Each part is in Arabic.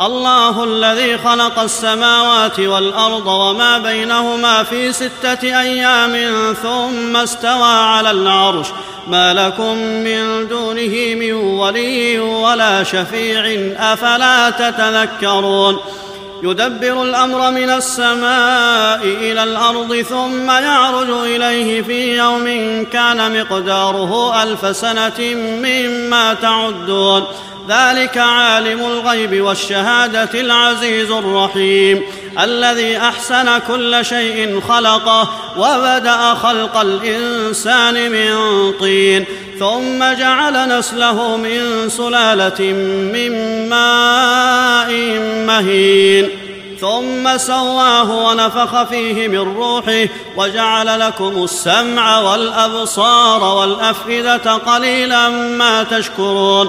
الله الذي خلق السماوات والأرض وما بينهما في ستة أيام ثم استوى على العرش. ما لكم من دونه من ولي ولا شفيع أفلا تتذكرون؟ يدبر الأمر من السماء إلى الأرض ثم يعرج إليه في يوم كان مقداره ألف سنة مما تعدون. ذلك عالم الغيب والشهادة العزيز الرحيم الذي أحسن كل شيء خلقه وبدأ خلق الإنسان من طين ثم جعل نسله من سلالة من ماء مهين ثم سواه ونفخ فيه من روحه وجعل لكم السمع والأبصار والأفئدة قليلا ما تشكرون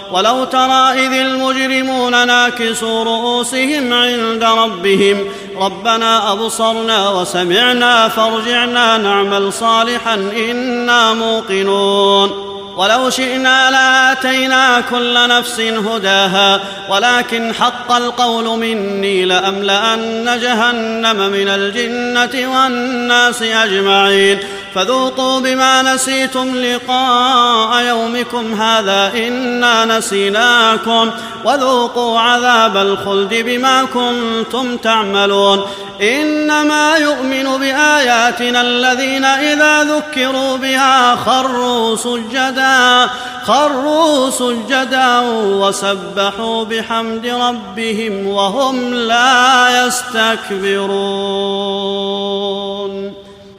ولو ترى إذ المجرمون ناكسوا رؤوسهم عند ربهم ربنا أبصرنا وسمعنا فارجعنا نعمل صالحا إنا موقنون ولو شئنا لآتينا كل نفس هداها ولكن حق القول مني لأملأن جهنم من الجنة والناس أجمعين فذوقوا بما نسيتم لقاء يومكم هذا إنا نسيناكم وذوقوا عذاب الخلد بما كنتم تعملون إنما يؤمن بآياتنا الذين إذا ذكروا بها خروا سجدا خروا سجدا وسبحوا بحمد ربهم وهم لا يستكبرون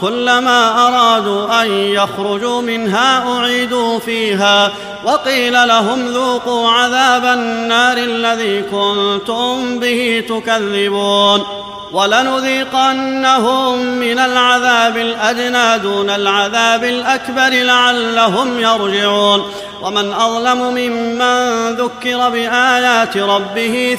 كلما أرادوا أن يخرجوا منها أعيدوا فيها. وقيل لهم ذوقوا عذاب النار الذي كنتم به تكذبون. ولنذيقنهم من العذاب الأدنى دون العذاب الأكبر لعلهم يرجعون. ومن أظلم ممن ذكر بآيات ربه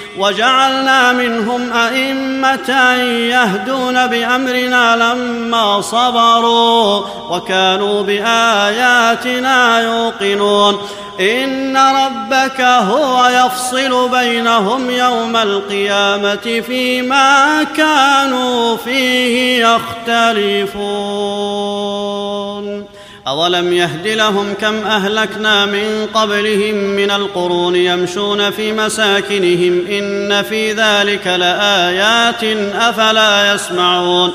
وجعلنا منهم أئمة يهدون بأمرنا لما صبروا وكانوا بآياتنا يوقنون. إن ربك هو يفصل بينهم يوم القيامة فيما كانوا فيه يختلفون. اولم يهد لهم كم اهلكنا من قبلهم من القرون يمشون في مساكنهم ان في ذلك لايات افلا يسمعون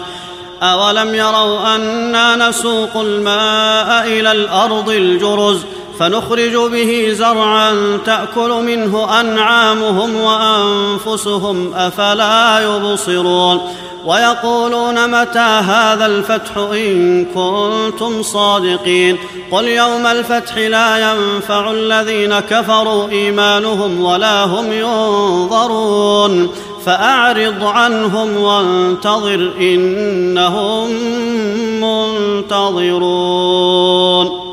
اولم يروا أنا نسوق الماء إلى الأرض الجرز فنخرج به زرعا تأكل منه أنعامهم وأنفسهم أفلا يبصرون ويقولون متى هذا الفتح إن كنتم صادقين قل يوم الفتح لا ينفع الذين كفروا إيمانهم ولا هم ينظرون فأعرض عنهم وانتظر إنهم منتظرون